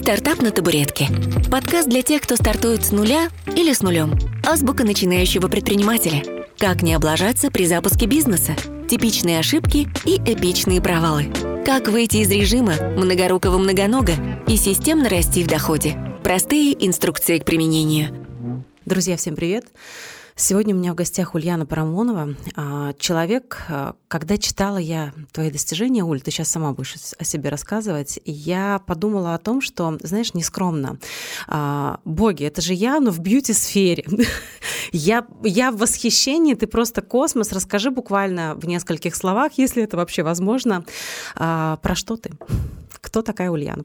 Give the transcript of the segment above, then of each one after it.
«Стартап на табуретке». Подкаст для тех, кто стартует с нуля или с нулем. Азбука начинающего предпринимателя. Как не облажаться при запуске бизнеса. Типичные ошибки и эпичные провалы. Как выйти из режима многорукого многонога и системно расти в доходе. Простые инструкции к применению. Друзья, всем привет! Сегодня у меня в гостях Ульяна Парамонова. А, человек, а, когда читала я твои достижения, Уль, ты сейчас сама будешь о себе рассказывать, я подумала о том, что, знаешь, нескромно. А, боги, это же я, но в бьюти-сфере. я, я в восхищении, ты просто космос. Расскажи буквально в нескольких словах, если это вообще возможно, про что ты? Кто такая Ульяна?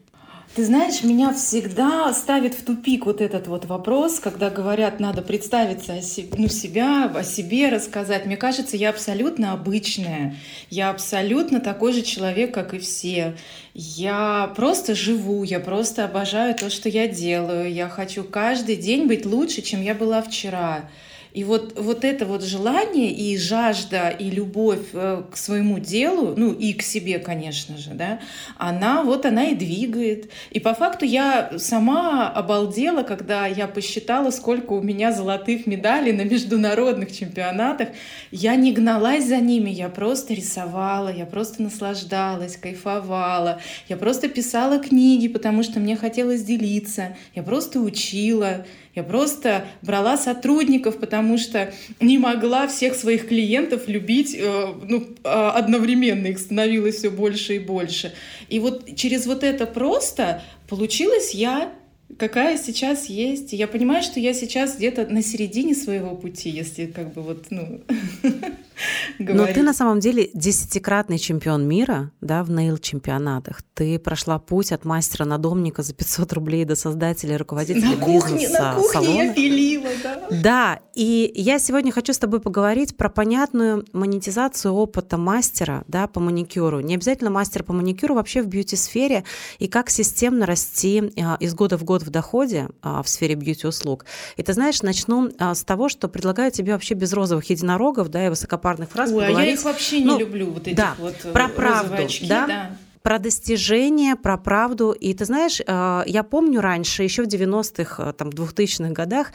Ты знаешь, меня всегда ставит в тупик вот этот вот вопрос, когда говорят, надо представиться о себе, ну, себя, о себе рассказать. Мне кажется, я абсолютно обычная. Я абсолютно такой же человек, как и все. Я просто живу, я просто обожаю то, что я делаю. Я хочу каждый день быть лучше, чем я была вчера. И вот, вот это вот желание и жажда, и любовь э, к своему делу, ну и к себе, конечно же, да, она вот она и двигает. И по факту я сама обалдела, когда я посчитала, сколько у меня золотых медалей на международных чемпионатах. Я не гналась за ними, я просто рисовала, я просто наслаждалась, кайфовала. Я просто писала книги, потому что мне хотелось делиться. Я просто учила. Я просто брала сотрудников, потому что не могла всех своих клиентов любить э, ну, а, одновременно. Их становилось все больше и больше. И вот через вот это просто получилось я какая сейчас есть. Я понимаю, что я сейчас где-то на середине своего пути, если как бы вот, ну, Но ты на самом деле десятикратный чемпион мира, да, в нейл-чемпионатах. Ты прошла путь от мастера-надомника за 500 рублей до создателя, руководителя на кухне, бизнеса, На кухне салона. я пилила, да. Да, и я сегодня хочу с тобой поговорить про понятную монетизацию опыта мастера, да, по маникюру. Не обязательно мастер по маникюру, вообще в бьюти-сфере, и как системно расти а, из года в год в доходе а, в сфере бьюти-услуг. И ты знаешь, начну а, с того, что предлагаю тебе вообще без розовых единорогов, да, и высокопарных парных фраз Ой, поговорить. А я их вообще не ну, люблю, вот этих да, вот э, про правду, очки, да? да про достижения, про правду. И ты знаешь, э, я помню раньше, еще в 90-х, э, там, 2000-х годах,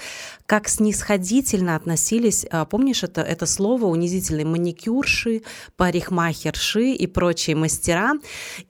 как снисходительно относились, э, помнишь это, это слово, унизительные маникюрши, парикмахерши и прочие мастера.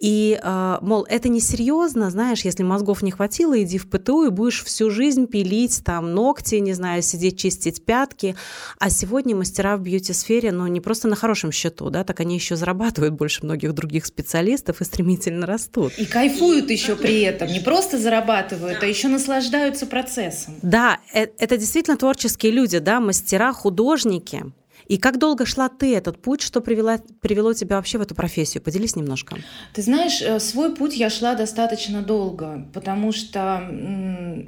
И, мол, это несерьезно, знаешь, если мозгов не хватило, иди в ПТУ и будешь всю жизнь пилить там ногти, не знаю, сидеть чистить пятки. А сегодня мастера в бьюти-сфере, ну, не просто на хорошем счету, да, так они еще зарабатывают больше многих других специалистов и стремительно растут. И кайфуют еще при этом, не просто зарабатывают, а еще наслаждаются процессом. Да, э, это действительно творческие люди, да, мастера, художники. И как долго шла ты этот путь, что привело, привело тебя вообще в эту профессию? Поделись немножко. Ты знаешь, э, свой путь я шла достаточно долго, потому что,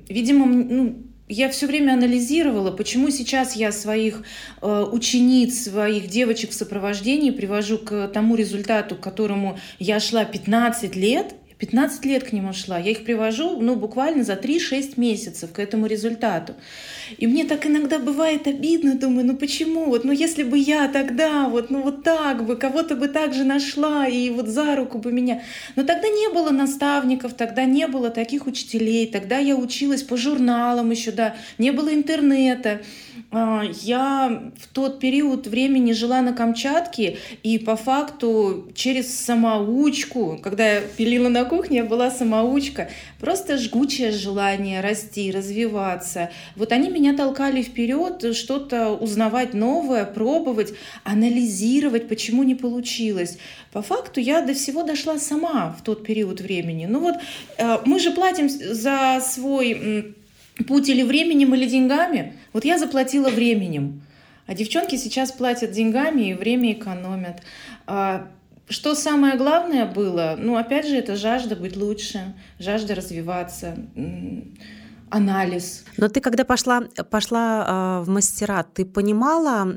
видимо, ну, я все время анализировала, почему сейчас я своих э, учениц, своих девочек в сопровождении привожу к тому результату, к которому я шла 15 лет, 15 лет к нему шла. Я их привожу ну, буквально за 3-6 месяцев к этому результату. И мне так иногда бывает обидно, думаю, ну почему? Вот, ну если бы я тогда, вот, ну вот так бы, кого-то бы так же нашла, и вот за руку бы меня. Но тогда не было наставников, тогда не было таких учителей, тогда я училась по журналам еще, да, не было интернета. А, я в тот период времени жила на Камчатке, и по факту через самоучку, когда я пилила на кухне, я была самоучка, просто жгучее желание расти, развиваться. Вот они меня толкали вперед, что-то узнавать новое, пробовать, анализировать, почему не получилось. По факту я до всего дошла сама в тот период времени. Ну вот э, мы же платим за свой путь или временем, или деньгами. Вот я заплатила временем, а девчонки сейчас платят деньгами и время экономят. Что самое главное было? Ну, опять же, это жажда быть лучше, жажда развиваться анализ. Но ты когда пошла, пошла э, в мастера, ты понимала,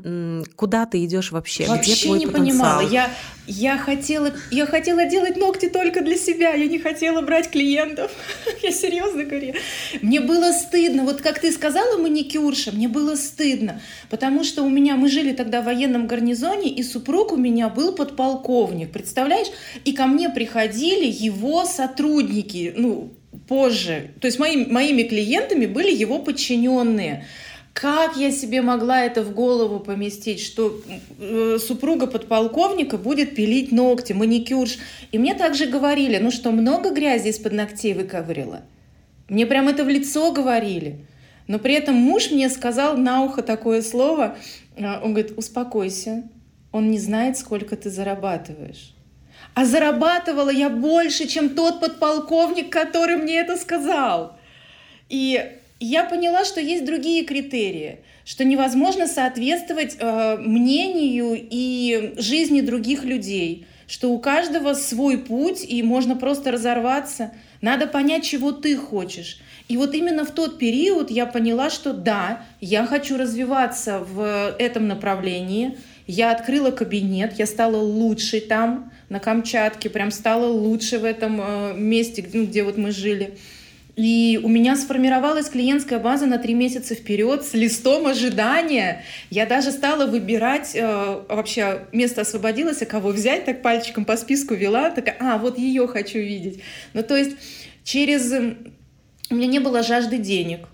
куда ты идешь вообще? Вообще Где твой не потенциал? понимала. Я, я, хотела, я хотела делать ногти только для себя. Я не хотела брать клиентов. я серьезно говорю. Мне было стыдно. Вот как ты сказала, маникюрша, мне было стыдно. Потому что у меня, мы жили тогда в военном гарнизоне, и супруг у меня был подполковник. Представляешь? И ко мне приходили его сотрудники, ну, позже. То есть моим, моими клиентами были его подчиненные. Как я себе могла это в голову поместить, что э, супруга подполковника будет пилить ногти, маникюрш. И мне также говорили, ну что, много грязи из-под ногтей выковырила? Мне прям это в лицо говорили. Но при этом муж мне сказал на ухо такое слово. Э, он говорит, успокойся, он не знает, сколько ты зарабатываешь. А зарабатывала я больше, чем тот подполковник, который мне это сказал. И я поняла, что есть другие критерии, что невозможно соответствовать э, мнению и жизни других людей, что у каждого свой путь, и можно просто разорваться. Надо понять, чего ты хочешь. И вот именно в тот период я поняла, что да, я хочу развиваться в этом направлении. Я открыла кабинет, я стала лучшей там, на Камчатке, прям стала лучше в этом э, месте, где вот мы жили. И у меня сформировалась клиентская база на три месяца вперед с листом ожидания. Я даже стала выбирать, э, вообще место освободилось, а кого взять, так пальчиком по списку вела, такая, а, вот ее хочу видеть. Ну, то есть через... У меня не было жажды денег.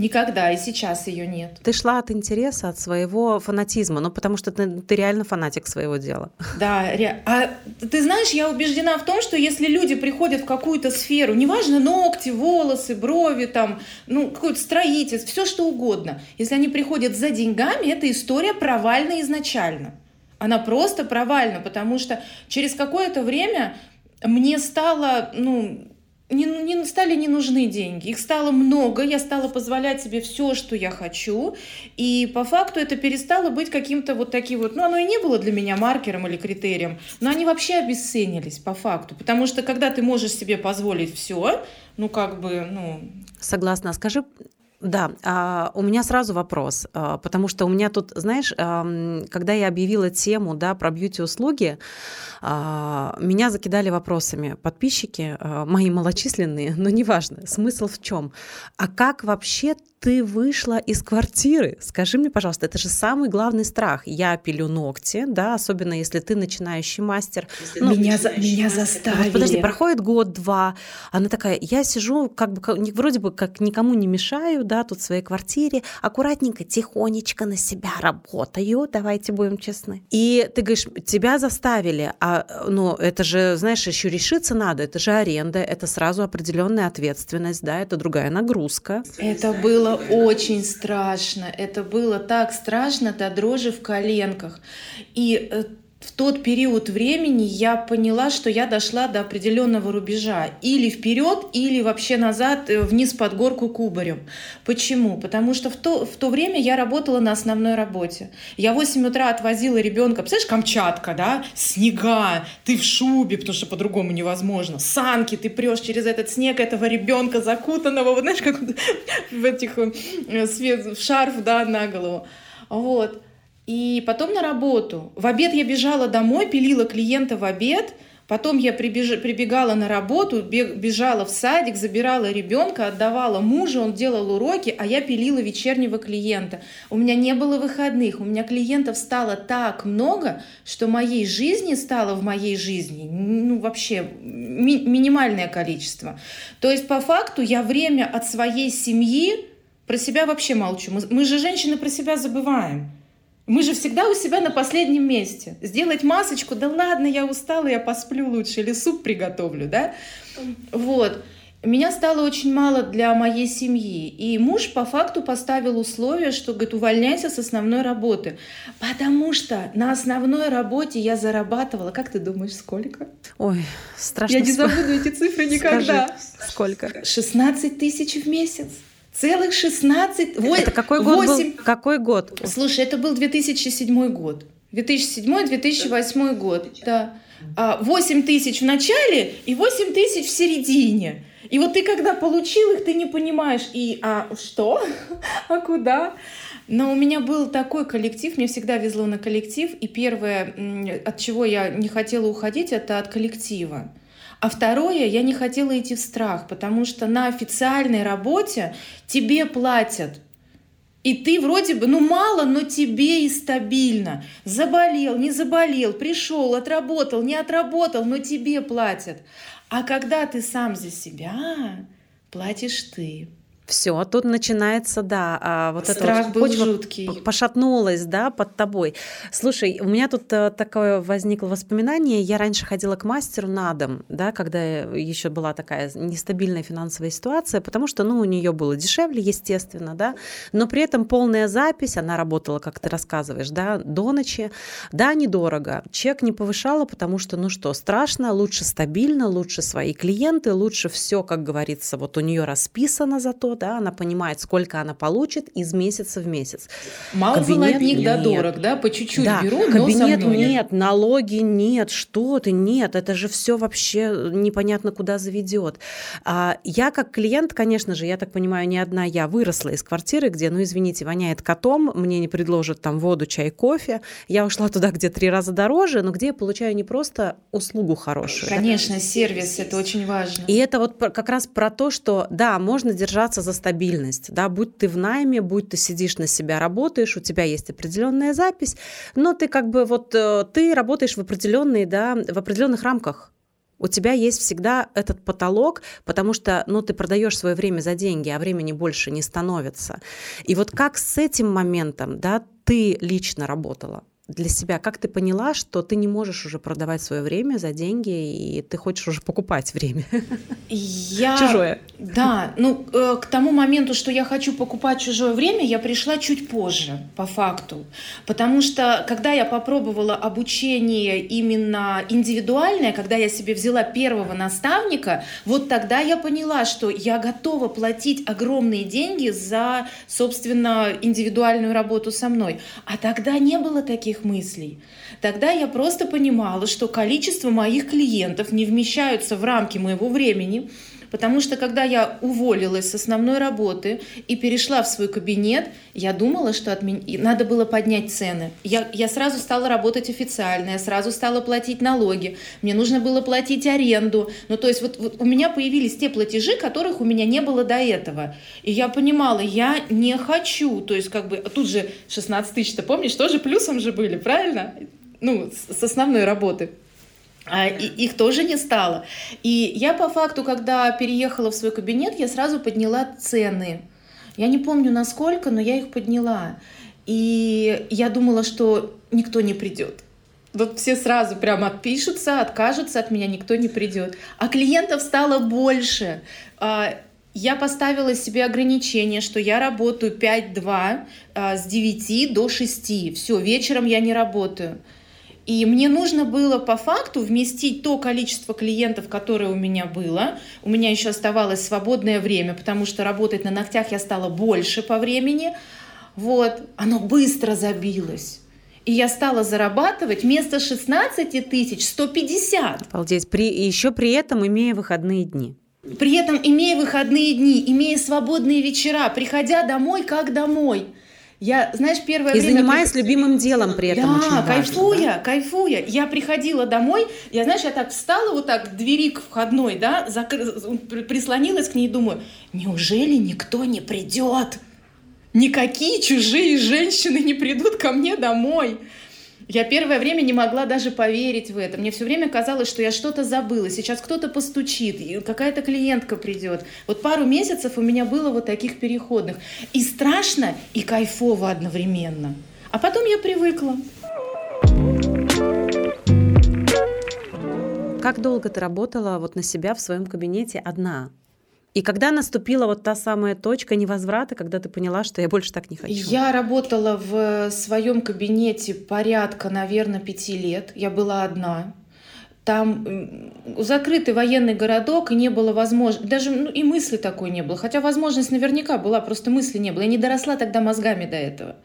Никогда, и сейчас ее нет. Ты шла от интереса, от своего фанатизма, ну потому что ты, ты реально фанатик своего дела. Да, ре... а ты знаешь, я убеждена в том, что если люди приходят в какую-то сферу, неважно ногти, волосы, брови, там, ну какое-то строительство, все что угодно, если они приходят за деньгами, эта история провальна изначально. Она просто провальна, потому что через какое-то время мне стало, ну, не, не стали не нужны деньги. Их стало много, я стала позволять себе все, что я хочу. И по факту это перестало быть каким-то вот таким вот... Ну, оно и не было для меня маркером или критерием, но они вообще обесценились по факту. Потому что когда ты можешь себе позволить все, ну, как бы, ну... Согласна. Скажи, да, а, у меня сразу вопрос, а, потому что у меня тут, знаешь, когда я объявила тему да, про бьюти-услуги, а, меня закидали вопросами подписчики, мои малочисленные, но неважно, смысл в чем. А как вообще ты вышла из квартиры? Скажи мне, пожалуйста, это же самый главный страх. Я пилю ногти, да, особенно если ты начинающий мастер. Ну, меня, за, меня заставили. Вот, подожди, проходит год-два, она такая, я сижу, как бы, вроде бы как никому не мешаю, да, тут в своей квартире, аккуратненько, тихонечко на себя работаю, давайте будем честны. И ты говоришь, тебя заставили, а ну, это же, знаешь, еще решиться надо, это же аренда, это сразу определенная ответственность, да, это другая нагрузка. Это было очень страшно, это было так страшно до дрожи в коленках. И э, в тот период времени я поняла, что я дошла до определенного рубежа. Или вперед, или вообще назад, э, вниз под горку кубарем. Почему? Потому что в то, в то время я работала на основной работе. Я в 8 утра отвозила ребенка, представляешь, Камчатка, да, снега, ты в шубе, потому что по-другому невозможно, санки, ты прешь через этот снег этого ребенка закутанного, вот знаешь, как в этих, э, в шарф, да, на голову. Вот. И потом на работу. В обед я бежала домой, пилила клиента в обед. Потом я прибеж... прибегала на работу, бежала в садик, забирала ребенка, отдавала мужу, он делал уроки, а я пилила вечернего клиента. У меня не было выходных, у меня клиентов стало так много, что моей жизни стало в моей жизни, ну вообще ми- минимальное количество. То есть по факту я время от своей семьи про себя вообще молчу. Мы, мы же женщины про себя забываем. Мы же всегда у себя на последнем месте. Сделать масочку, да ладно, я устала, я посплю лучше, или суп приготовлю, да? Вот. Меня стало очень мало для моей семьи. И муж по факту поставил условие, что, говорит, увольняйся с основной работы. Потому что на основной работе я зарабатывала, как ты думаешь, сколько? Ой, страшно. Я не забуду эти цифры никогда. Скажи, сколько? 16 тысяч в месяц. Целых 16... Это какой год 8... был? Какой год? Слушай, это был 2007 год. 2007-2008 год, да. 8 а, тысяч в начале и 8 тысяч в середине. И вот ты когда получил их, ты не понимаешь, и а что? а куда? Но у меня был такой коллектив, мне всегда везло на коллектив, и первое, от чего я не хотела уходить, это от коллектива. А второе, я не хотела идти в страх, потому что на официальной работе тебе платят. И ты вроде бы, ну мало, но тебе и стабильно. Заболел, не заболел, пришел, отработал, не отработал, но тебе платят. А когда ты сам за себя, платишь ты. Все, а тут начинается, да, а, вот Страх это вот почва жуткий. пошатнулась, да, под тобой. Слушай, у меня тут э, такое возникло воспоминание. Я раньше ходила к мастеру на дом, да, когда еще была такая нестабильная финансовая ситуация, потому что, ну, у нее было дешевле, естественно, да, но при этом полная запись, она работала, как ты рассказываешь, да, до ночи. Да, недорого. Чек не повышала, потому что, ну что, страшно, лучше стабильно, лучше свои клиенты, лучше все, как говорится, вот у нее расписано за то, да, она понимает, сколько она получит из месяца в месяц. Мало кабинет золотник нет. да дорог, да, по чуть-чуть да, беру, кабинет нет, налоги нет, что ты, нет, это же все вообще непонятно куда заведет. А я как клиент, конечно же, я так понимаю, не одна я выросла из квартиры, где, ну извините, воняет котом, мне не предложат там воду, чай, кофе. Я ушла туда, где три раза дороже, но где я получаю не просто услугу хорошую. Конечно, да? сервис, это очень важно. И это вот как раз про то, что, да, можно держаться за за стабильность. Да? Будь ты в найме, будь ты сидишь на себя, работаешь, у тебя есть определенная запись, но ты как бы вот э, ты работаешь в определенные, да, в определенных рамках. У тебя есть всегда этот потолок, потому что ну, ты продаешь свое время за деньги, а времени больше не становится. И вот как с этим моментом да, ты лично работала? Для себя? Как ты поняла, что ты не можешь уже продавать свое время за деньги, и ты хочешь уже покупать время? Я... Чужое. Да, ну э, к тому моменту, что я хочу покупать чужое время, я пришла чуть позже, по факту. Потому что, когда я попробовала обучение именно индивидуальное, когда я себе взяла первого наставника, вот тогда я поняла, что я готова платить огромные деньги за, собственно, индивидуальную работу со мной. А тогда не было таких своих мыслей. Тогда я просто понимала, что количество моих клиентов не вмещаются в рамки моего времени, Потому что когда я уволилась с основной работы и перешла в свой кабинет, я думала, что от меня... надо было поднять цены. Я, я сразу стала работать официально, я сразу стала платить налоги, мне нужно было платить аренду. Ну, то есть вот, вот у меня появились те платежи, которых у меня не было до этого. И я понимала, я не хочу. То есть как бы тут же 16 тысяч, ты помнишь, тоже плюсом же были, правильно? Ну, с основной работы. А их тоже не стало. И я по факту, когда переехала в свой кабинет, я сразу подняла цены. Я не помню насколько, но я их подняла. И я думала, что никто не придет. Вот все сразу прямо отпишутся, откажутся от меня, никто не придет. А клиентов стало больше. А, я поставила себе ограничение, что я работаю 5-2 а, с 9 до 6. Все, вечером я не работаю. И мне нужно было по факту вместить то количество клиентов, которое у меня было. У меня еще оставалось свободное время, потому что работать на ногтях я стала больше по времени. Вот, оно быстро забилось. И я стала зарабатывать вместо 16 тысяч 150. Обалдеть. При, еще при этом имея выходные дни. При этом имея выходные дни, имея свободные вечера, приходя домой как домой – я, знаешь, первое и время... занимаясь любимым делом при этом да, очень важно, кайфуя, да? кайфуя. Я приходила домой, я, знаешь, я так встала вот так двери к входной, да, закры... прислонилась к ней и думаю, неужели никто не придет? Никакие чужие женщины не придут ко мне домой. Я первое время не могла даже поверить в это. Мне все время казалось, что я что-то забыла. Сейчас кто-то постучит, какая-то клиентка придет. Вот пару месяцев у меня было вот таких переходных. И страшно, и кайфово одновременно. А потом я привыкла. Как долго ты работала вот на себя в своем кабинете одна? И когда наступила вот та самая точка невозврата, когда ты поняла, что я больше так не хочу? Я работала в своем кабинете порядка, наверное, пяти лет. Я была одна. Там закрытый военный городок, и не было возможности, даже ну, и мысли такой не было. Хотя возможность наверняка была, просто мысли не было. Я не доросла тогда мозгами до этого.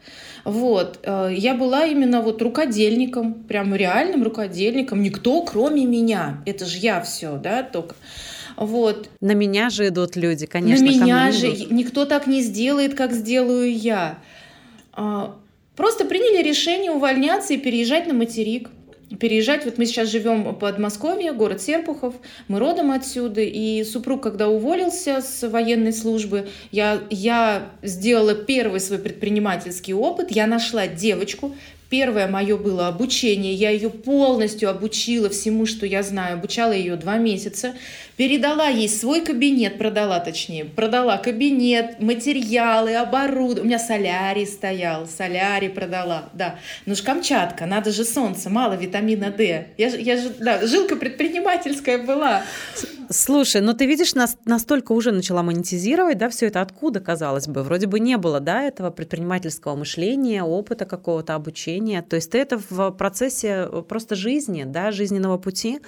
Вот. Э, я была именно вот рукодельником, прям реальным рукодельником. Никто, кроме меня. Это же я все, да, только. Вот. На меня же идут люди, конечно. На меня же идут. никто так не сделает, как сделаю я. А, просто приняли решение увольняться и переезжать на материк переезжать. Вот мы сейчас живем под Подмосковье, город Серпухов, мы родом отсюда, и супруг, когда уволился с военной службы, я, я сделала первый свой предпринимательский опыт, я нашла девочку, Первое мое было обучение. Я ее полностью обучила всему, что я знаю. Обучала ее два месяца. Передала ей свой кабинет, продала точнее. Продала кабинет, материалы, оборудование. У меня солярий стоял, солярий продала. Да. Ну ж Камчатка, надо же солнце, мало витамина D. Я, я же, да, жилка предпринимательская была. Слушай, ну ты видишь, нас настолько уже начала монетизировать, да, все это откуда, казалось бы? Вроде бы не было, да, этого предпринимательского мышления, опыта какого-то обучения. То есть ты это в процессе просто жизни, да, жизненного пути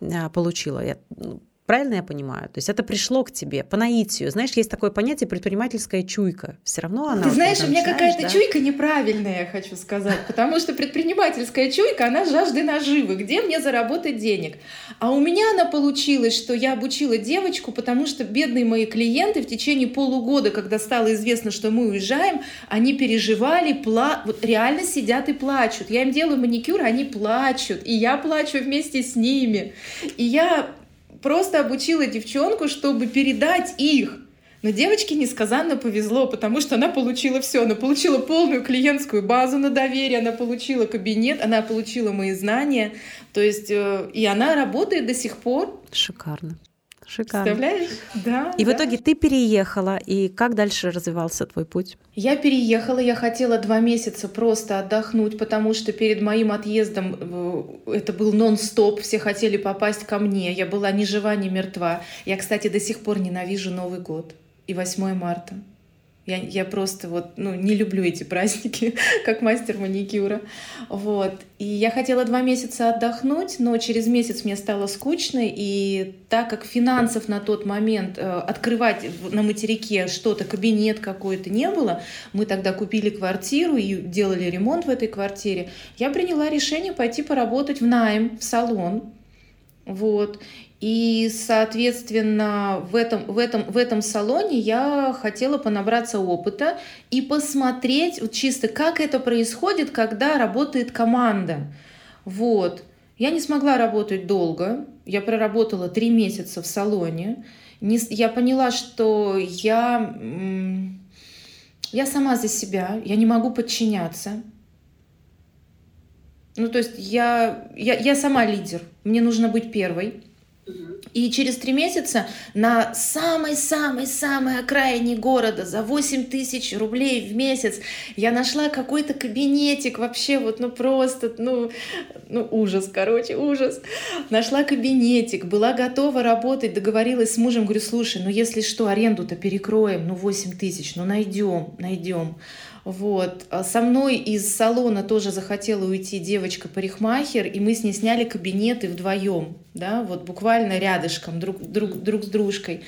а, получила. Я ну, Правильно я понимаю? То есть это пришло к тебе по наитию. Знаешь, есть такое понятие предпринимательская чуйка. Все равно она... Ты знаешь, у меня какая-то да? чуйка неправильная, я хочу сказать. Потому что предпринимательская чуйка, она жажды наживы. Где мне заработать денег? А у меня она получилась, что я обучила девочку, потому что бедные мои клиенты в течение полугода, когда стало известно, что мы уезжаем, они переживали, пла... вот реально сидят и плачут. Я им делаю маникюр, они плачут. И я плачу вместе с ними. И я просто обучила девчонку, чтобы передать их. Но девочке несказанно повезло, потому что она получила все. Она получила полную клиентскую базу на доверие, она получила кабинет, она получила мои знания. То есть, э, и она работает до сих пор. Шикарно. Шикарно. Представляешь? Да. И да. в итоге ты переехала, и как дальше развивался твой путь? Я переехала, я хотела два месяца просто отдохнуть, потому что перед моим отъездом э, это был нон-стоп, все хотели попасть ко мне, я была ни жива, ни мертва. Я, кстати, до сих пор ненавижу Новый год и 8 марта. Я, я просто вот, ну, не люблю эти праздники, как мастер маникюра. Вот. И я хотела два месяца отдохнуть, но через месяц мне стало скучно, и так как финансов на тот момент э, открывать на материке что-то, кабинет какой-то не было, мы тогда купили квартиру и делали ремонт в этой квартире, я приняла решение пойти поработать в найм, в салон. Вот. И, соответственно, в этом, в, этом, в этом салоне я хотела понабраться опыта и посмотреть вот чисто, как это происходит, когда работает команда. Вот. Я не смогла работать долго. Я проработала три месяца в салоне. Не, я поняла, что я, я сама за себя, я не могу подчиняться. Ну, то есть я, я, я сама лидер, мне нужно быть первой. И через три месяца на самой-самой-самой окраине города за 8 тысяч рублей в месяц я нашла какой-то кабинетик, вообще вот, ну просто, ну, ну ужас, короче, ужас. Нашла кабинетик, была готова работать, договорилась с мужем, говорю, слушай, ну если что, аренду-то перекроем, ну 8 тысяч, ну найдем, найдем. Вот. Со мной из салона тоже захотела уйти девочка-парикмахер, и мы с ней сняли кабинеты вдвоем, да, вот буквально рядышком, друг, друг, друг с дружкой.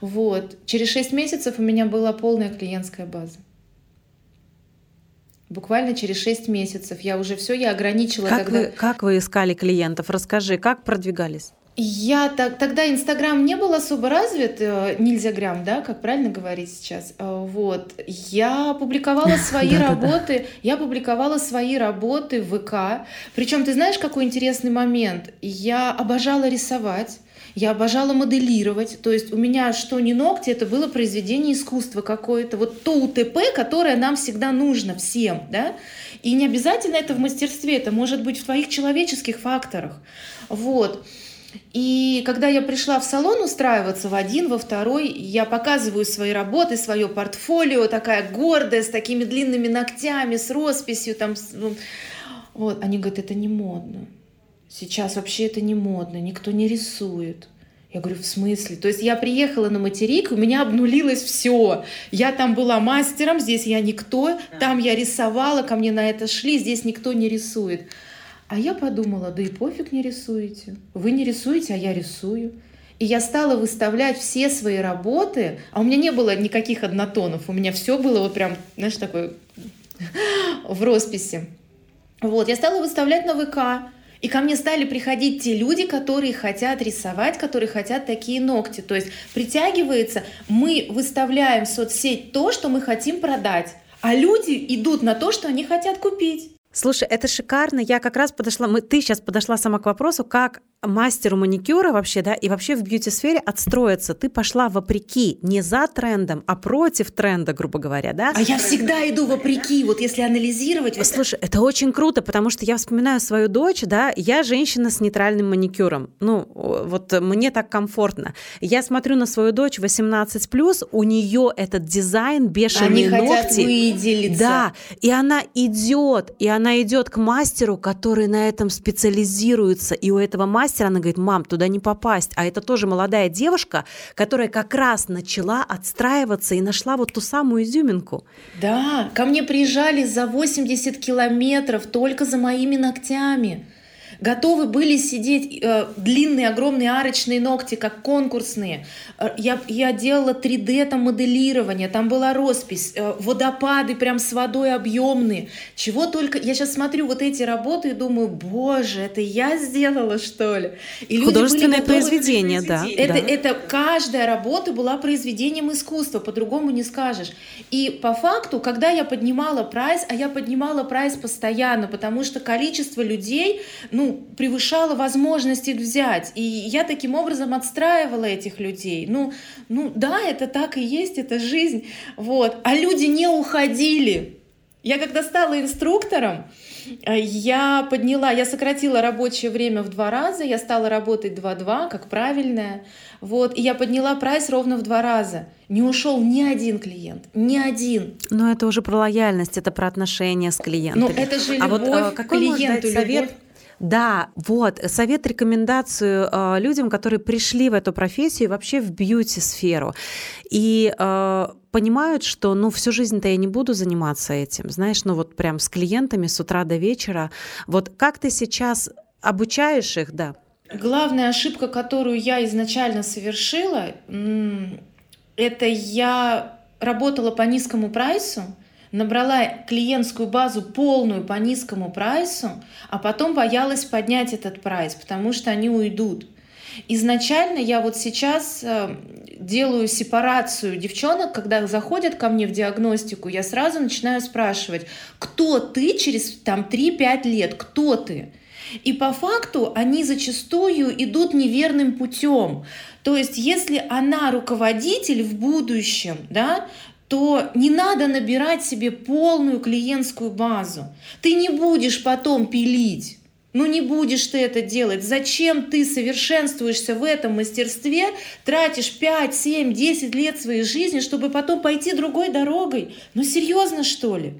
Вот. Через шесть месяцев у меня была полная клиентская база. Буквально через шесть месяцев я уже все, я ограничила как тогда. Вы, как вы искали клиентов? Расскажи, как продвигались? Я так, тогда Инстаграм не был особо развит, э, нельзя грамм, да, как правильно говорить сейчас. Э, вот. Я публиковала свои работы, я публиковала свои работы в ВК. Причем ты знаешь, какой интересный момент? Я обожала рисовать. Я обожала моделировать, то есть у меня что ни ногти, это было произведение искусства какое-то, вот то УТП, которое нам всегда нужно всем, да, и не обязательно это в мастерстве, это может быть в твоих человеческих факторах, вот. И когда я пришла в салон устраиваться в один, во второй, я показываю свои работы, свое портфолио, такая гордая, с такими длинными ногтями, с росписью. Там, ну, вот. Они говорят, это не модно. Сейчас вообще это не модно, никто не рисует. Я говорю, в смысле? То есть я приехала на материк, у меня обнулилось все. Я там была мастером, здесь я никто, там я рисовала, ко мне на это шли, здесь никто не рисует. А я подумала, да и пофиг не рисуете. Вы не рисуете, а я рисую. И я стала выставлять все свои работы, а у меня не было никаких однотонов, у меня все было вот прям, знаешь, такое в росписи. Вот, я стала выставлять на ВК, и ко мне стали приходить те люди, которые хотят рисовать, которые хотят такие ногти. То есть притягивается, мы выставляем в соцсеть то, что мы хотим продать, а люди идут на то, что они хотят купить. Слушай, это шикарно. Я как раз подошла, мы, ты сейчас подошла сама к вопросу, как мастеру маникюра вообще, да, и вообще в бьюти-сфере отстроиться. Ты пошла вопреки, не за трендом, а против тренда, грубо говоря, да? А я всегда иду вопреки, вот если анализировать. Слушай, это очень круто, потому что я вспоминаю свою дочь, да, я женщина с нейтральным маникюром. Ну, вот мне так комфортно. Я смотрю на свою дочь 18+, у нее этот дизайн, бешеные Они ногти. хотят выделиться. Да, и она идет, и она идет к мастеру, который на этом специализируется, и у этого мастера она говорит, мам, туда не попасть. А это тоже молодая девушка, которая как раз начала отстраиваться и нашла вот ту самую изюминку. Да, ко мне приезжали за 80 километров только за моими ногтями готовы были сидеть э, длинные, огромные арочные ногти, как конкурсные. Э, я, я делала 3D там моделирование, там была роспись, э, водопады прям с водой объемные. Чего только... Я сейчас смотрю вот эти работы и думаю, боже, это я сделала, что ли? И Художественное произведение, да. Это, да. это каждая работа была произведением искусства, по-другому не скажешь. И по факту, когда я поднимала прайс, а я поднимала прайс постоянно, потому что количество людей, ну, превышала возможности взять. И я таким образом отстраивала этих людей. Ну, ну да, это так и есть, это жизнь. Вот. А люди не уходили. Я когда стала инструктором, э, я подняла, я сократила рабочее время в два раза, я стала работать 2-2, как правильная, вот, и я подняла прайс ровно в два раза. Не ушел ни один клиент, ни один. Но это уже про лояльность, это про отношения с клиентами. Но это же любовь а вот, какой клиенту, совет? Любовь да, вот, совет, рекомендацию э, людям, которые пришли в эту профессию, вообще в бьюти-сферу, и э, понимают, что, ну, всю жизнь-то я не буду заниматься этим, знаешь, ну, вот прям с клиентами с утра до вечера. Вот как ты сейчас обучаешь их, да? Главная ошибка, которую я изначально совершила, это я работала по низкому прайсу, набрала клиентскую базу полную по низкому прайсу, а потом боялась поднять этот прайс, потому что они уйдут. Изначально я вот сейчас э, делаю сепарацию девчонок, когда заходят ко мне в диагностику, я сразу начинаю спрашивать, кто ты через там 3-5 лет, кто ты? И по факту они зачастую идут неверным путем. То есть, если она руководитель в будущем, да, то не надо набирать себе полную клиентскую базу. Ты не будешь потом пилить. Ну не будешь ты это делать. Зачем ты совершенствуешься в этом мастерстве, тратишь 5, 7, 10 лет своей жизни, чтобы потом пойти другой дорогой? Ну серьезно что ли?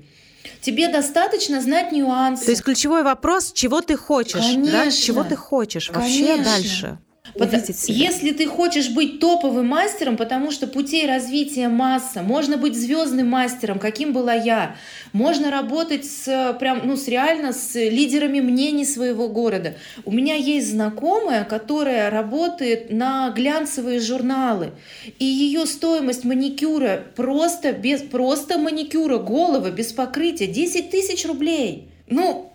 Тебе достаточно знать нюансы. То есть ключевой вопрос, чего ты хочешь, Конечно. да? Чего ты хочешь вообще Конечно. дальше? Увидеть себя. Если ты хочешь быть топовым мастером, потому что путей развития масса, можно быть звездным мастером, каким была я, можно работать с, прям, ну, с реально с лидерами мнений своего города. У меня есть знакомая, которая работает на глянцевые журналы, и ее стоимость маникюра просто без просто маникюра голова без покрытия 10 тысяч рублей. Ну,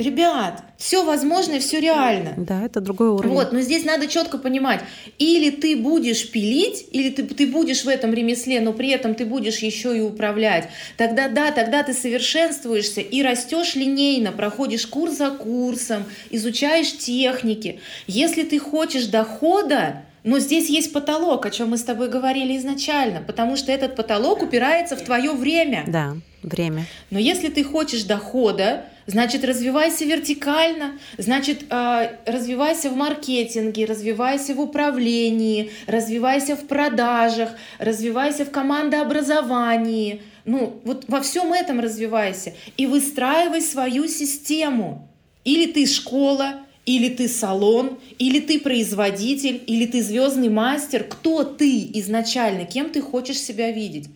Ребят, все возможно и все реально. Да, это другой уровень. Вот, но здесь надо четко понимать, или ты будешь пилить, или ты, ты будешь в этом ремесле, но при этом ты будешь еще и управлять. Тогда да, тогда ты совершенствуешься и растешь линейно, проходишь курс за курсом, изучаешь техники. Если ты хочешь дохода, но здесь есть потолок, о чем мы с тобой говорили изначально, потому что этот потолок упирается в твое время. Да, время. Но если ты хочешь дохода, Значит, развивайся вертикально, значит, а, развивайся в маркетинге, развивайся в управлении, развивайся в продажах, развивайся в командообразовании. Ну, вот во всем этом развивайся и выстраивай свою систему. Или ты школа, или ты салон, или ты производитель, или ты звездный мастер. Кто ты изначально, кем ты хочешь себя видеть?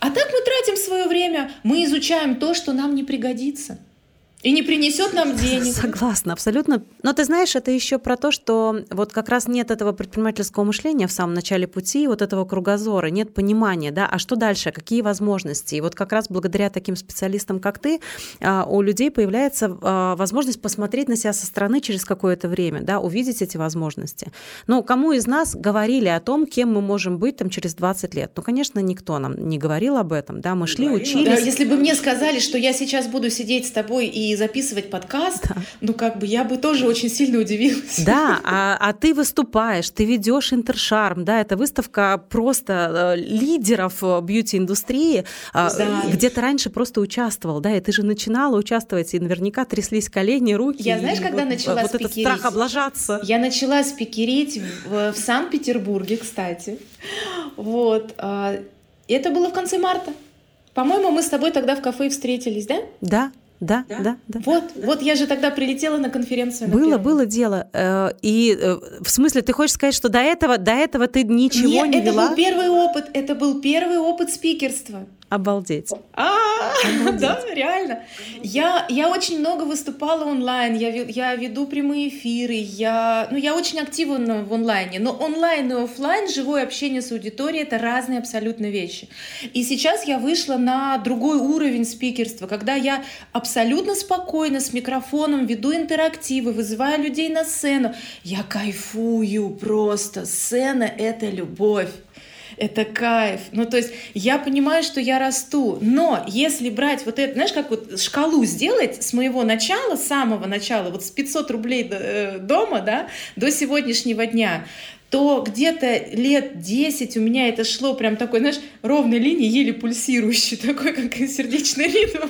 А так мы тратим свое время, мы изучаем то, что нам не пригодится. И не принесет нам денег. Согласна, абсолютно. Но ты знаешь, это еще про то, что вот как раз нет этого предпринимательского мышления в самом начале пути, вот этого кругозора, нет понимания, да, а что дальше, какие возможности. И вот как раз благодаря таким специалистам, как ты, а, у людей появляется а, возможность посмотреть на себя со стороны через какое-то время, да, увидеть эти возможности. Но кому из нас говорили о том, кем мы можем быть там через 20 лет? Ну, конечно, никто нам не говорил об этом, да, мы шли, учились. Да, если бы мне сказали, что я сейчас буду сидеть с тобой и и записывать подкаст, да. ну как бы я бы тоже очень сильно удивилась. Да, а, а ты выступаешь, ты ведешь Интершарм, да, это выставка просто э, лидеров э, бьюти-индустрии, да. где ты раньше просто участвовал, да, и ты же начинала участвовать, и наверняка тряслись колени, руки. Я знаешь, когда вот, начала вот этот страх облажаться. Я начала спикерить в, в Санкт-Петербурге, кстати. Вот. А, это было в конце марта. По-моему, мы с тобой тогда в кафе встретились, да? Да, да, да, да. да. Вот, да. вот я же тогда прилетела на конференцию. Было, на было дело. Э, и э, в смысле, ты хочешь сказать, что до этого, до этого ты ничего Нет, не это вела? был первый опыт. Это был первый опыт спикерства. Обалдеть. А, да, реально. Я, я очень много выступала онлайн, я, я веду прямые эфиры, я, ну, я очень активна в онлайне, но онлайн и офлайн, живое общение с аудиторией — это разные абсолютно вещи. И сейчас я вышла на другой уровень спикерства, когда я абсолютно спокойно с микрофоном веду интерактивы, вызываю людей на сцену. Я кайфую просто. Сцена — это любовь это кайф. Ну, то есть я понимаю, что я расту, но если брать вот это, знаешь, как вот шкалу сделать с моего начала, с самого начала, вот с 500 рублей э, дома, да, до сегодняшнего дня, то где-то лет 10 у меня это шло прям такой, знаешь, ровной линии, еле пульсирующий, такой, как сердечный ритм.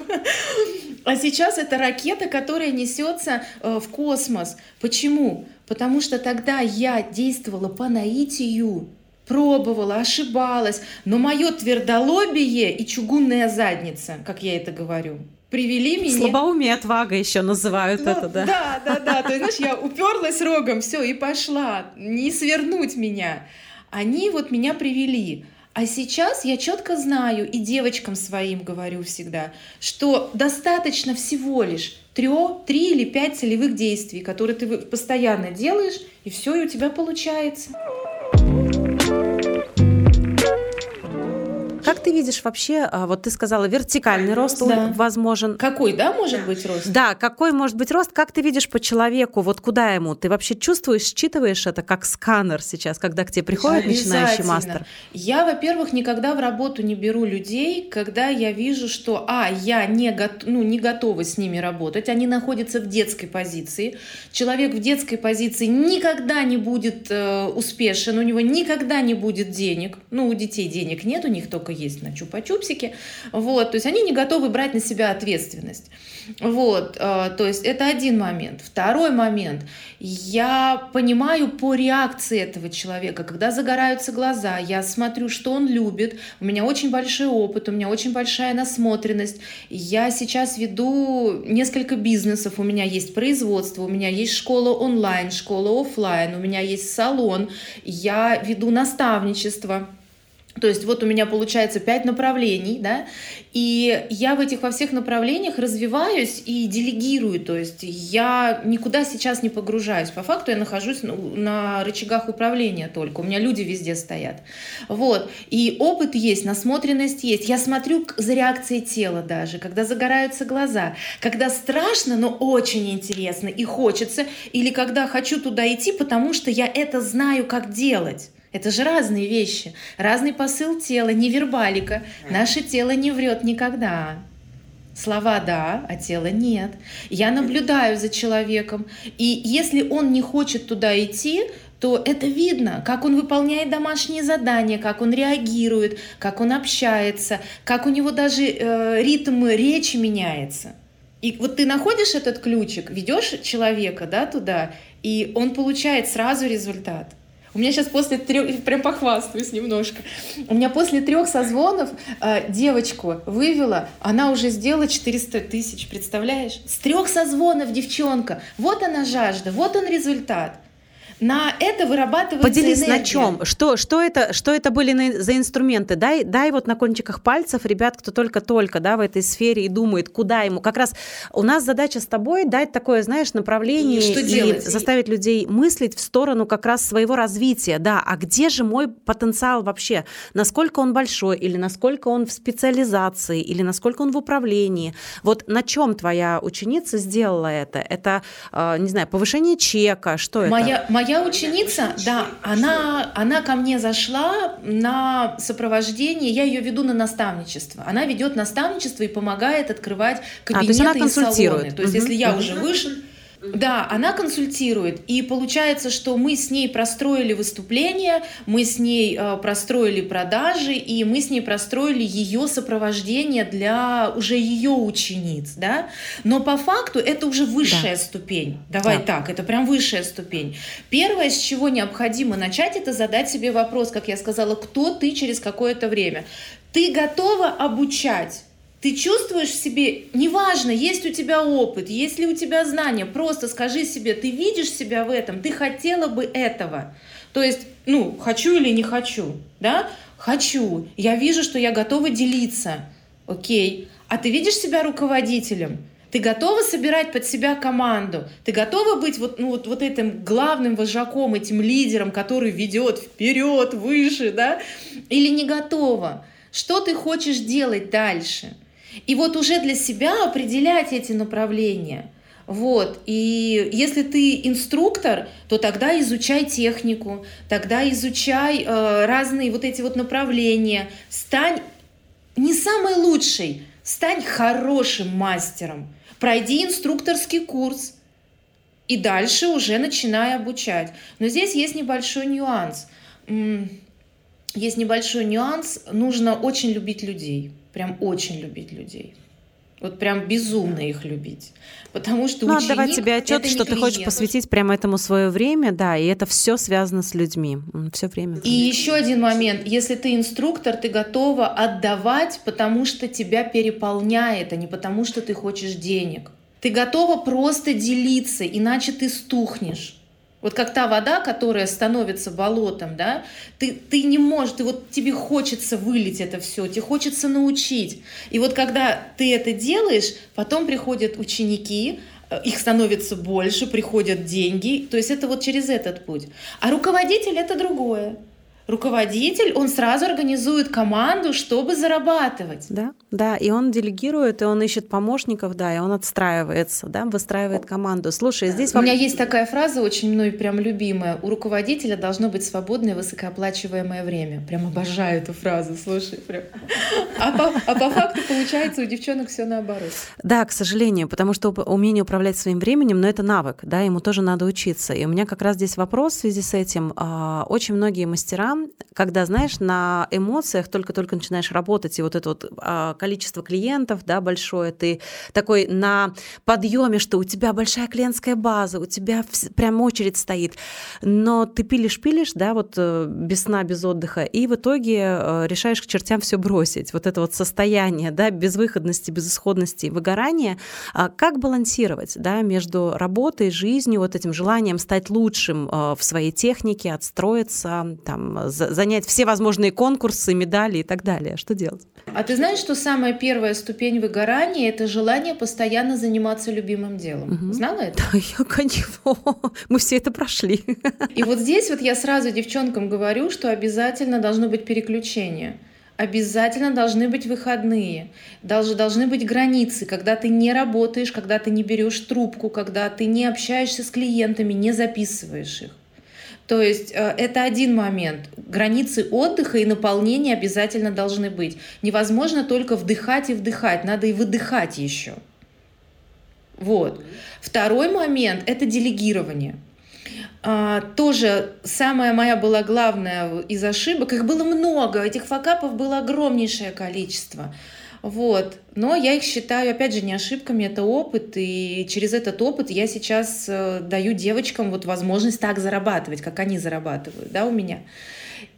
А сейчас это ракета, которая несется э, в космос. Почему? Потому что тогда я действовала по наитию, пробовала, ошибалась, но мое твердолобие и чугунная задница, как я это говорю, привели меня... Слабоумие отвага еще называют ну, это, да? Да, да, да. То есть, знаешь, я уперлась рогом, все, и пошла. Не свернуть меня. Они вот меня привели. А сейчас я четко знаю, и девочкам своим говорю всегда, что достаточно всего лишь трех, три или пять целевых действий, которые ты постоянно делаешь, и все, и у тебя получается. Как ты видишь вообще, а, вот ты сказала, вертикальный рост да. возможен. Какой, да, может быть рост? Да, какой может быть рост? Как ты видишь по человеку, вот куда ему? Ты вообще чувствуешь, считываешь это как сканер сейчас, когда к тебе приходит начинающий мастер? Я, во-первых, никогда в работу не беру людей, когда я вижу, что, а, я не, го... ну, не готова с ними работать, они находятся в детской позиции. Человек в детской позиции никогда не будет э, успешен, у него никогда не будет денег. Ну, у детей денег нет, у них только есть на чупа-чупсике. Вот, то есть они не готовы брать на себя ответственность. Вот, э, то есть это один момент. Второй момент. Я понимаю по реакции этого человека, когда загораются глаза, я смотрю, что он любит. У меня очень большой опыт, у меня очень большая насмотренность. Я сейчас веду несколько бизнесов. У меня есть производство, у меня есть школа онлайн, школа офлайн, у меня есть салон. Я веду наставничество. То есть вот у меня получается пять направлений, да, и я в этих во всех направлениях развиваюсь и делегирую, то есть я никуда сейчас не погружаюсь. По факту я нахожусь на рычагах управления только, у меня люди везде стоят. Вот, и опыт есть, насмотренность есть. Я смотрю за реакцией тела даже, когда загораются глаза, когда страшно, но очень интересно и хочется, или когда хочу туда идти, потому что я это знаю, как делать. Это же разные вещи, разный посыл тела, не вербалика. Наше тело не врет никогда. Слова да, а тело нет. Я наблюдаю за человеком, и если он не хочет туда идти, то это видно, как он выполняет домашние задания, как он реагирует, как он общается, как у него даже э, ритм речи меняется. И вот ты находишь этот ключик, ведешь человека да, туда, и он получает сразу результат. У меня сейчас после трех, прям похвастаюсь немножко. У меня после трех созвонов э, девочку вывела, она уже сделала 400 тысяч, представляешь? С трех созвонов девчонка. Вот она жажда, вот он результат на это вырабатывается Поделись энергия. на чем? Что, что, это, что это были за инструменты? Дай, дай вот на кончиках пальцев, ребят, кто только-только да, в этой сфере и думает, куда ему. Как раз у нас задача с тобой дать такое, знаешь, направление и, что и заставить людей мыслить в сторону как раз своего развития. Да, а где же мой потенциал вообще? Насколько он большой или насколько он в специализации или насколько он в управлении? Вот на чем твоя ученица сделала это? Это, э, не знаю, повышение чека? Что моя, это? Моя моя ученица, да, она, она ко мне зашла на сопровождение, я ее веду на наставничество. Она ведет наставничество и помогает открывать кабинеты а, то есть она и салоны. То есть, угу. если я уже вышел, да, она консультирует. И получается, что мы с ней простроили выступление, мы с ней э, простроили продажи, и мы с ней простроили ее сопровождение для уже ее учениц. Да? Но по факту это уже высшая да. ступень. Давай да. так, это прям высшая ступень. Первое, с чего необходимо начать, это задать себе вопрос, как я сказала, кто ты через какое-то время. Ты готова обучать? Ты чувствуешь в себе, неважно, есть у тебя опыт, есть ли у тебя знания, просто скажи себе, ты видишь себя в этом, ты хотела бы этого. То есть, ну, хочу или не хочу, да? Хочу. Я вижу, что я готова делиться. Окей. А ты видишь себя руководителем? Ты готова собирать под себя команду? Ты готова быть вот, ну, вот, вот этим главным вожаком, этим лидером, который ведет вперед, выше, да? Или не готова? Что ты хочешь делать дальше? И вот уже для себя определять эти направления. Вот. И если ты инструктор, то тогда изучай технику, тогда изучай э, разные вот эти вот направления. Стань не самый лучший, стань хорошим мастером. Пройди инструкторский курс. И дальше уже начинай обучать. Но здесь есть небольшой нюанс. Есть небольшой нюанс. Нужно очень любить людей прям очень любить людей. Вот прям безумно их любить. Потому что ну, ученик отдавать тебе отчет, что ты хочешь посвятить прямо этому свое время, да, и это все связано с людьми. Все время. И еще один момент. Если ты инструктор, ты готова отдавать, потому что тебя переполняет, а не потому что ты хочешь денег. Ты готова просто делиться, иначе ты стухнешь. Вот как та вода, которая становится болотом, да, ты, ты не можешь, ты вот тебе хочется вылить это все, тебе хочется научить. И вот когда ты это делаешь, потом приходят ученики, э, их становится больше, приходят деньги, то есть это вот через этот путь. А руководитель это другое руководитель, он сразу организует команду, чтобы зарабатывать. Да, да, и он делегирует, и он ищет помощников, да, и он отстраивается, да, выстраивает команду. Слушай, здесь... У меня есть такая фраза, очень мной прям любимая. У руководителя должно быть свободное, высокооплачиваемое время. Прям обожаю эту фразу, слушай, прям. А по, а по факту получается у девчонок все наоборот. Да, к сожалению, потому что умение управлять своим временем, но это навык, да, ему тоже надо учиться. И у меня как раз здесь вопрос в связи с этим. А, очень многие мастера когда, знаешь, на эмоциях только-только начинаешь работать, и вот это вот а, количество клиентов, да, большое, ты такой на подъеме, что у тебя большая клиентская база, у тебя прям очередь стоит, но ты пилишь-пилишь, да, вот э, без сна, без отдыха, и в итоге э, решаешь к чертям все бросить. Вот это вот состояние, да, безвыходности, безысходности, выгорания. А как балансировать, да, между работой, жизнью, вот этим желанием стать лучшим э, в своей технике, отстроиться, там, занять все возможные конкурсы, медали и так далее. Что делать? А ты знаешь, что самая первая ступень выгорания – это желание постоянно заниматься любимым делом? Угу. Знала это? Да, я, конечно. Мы все это прошли. И вот здесь вот я сразу девчонкам говорю, что обязательно должно быть переключение обязательно должны быть выходные, должны, должны быть границы, когда ты не работаешь, когда ты не берешь трубку, когда ты не общаешься с клиентами, не записываешь их. То есть э, это один момент. Границы отдыха и наполнения обязательно должны быть. Невозможно только вдыхать и вдыхать, надо и выдыхать еще. Вот. Второй момент – это делегирование. А, тоже самая моя была главная из ошибок. Их было много, этих факапов было огромнейшее количество. Вот. Но я их считаю, опять же, не ошибками, это опыт, и через этот опыт я сейчас э, даю девочкам вот возможность так зарабатывать, как они зарабатывают, да, у меня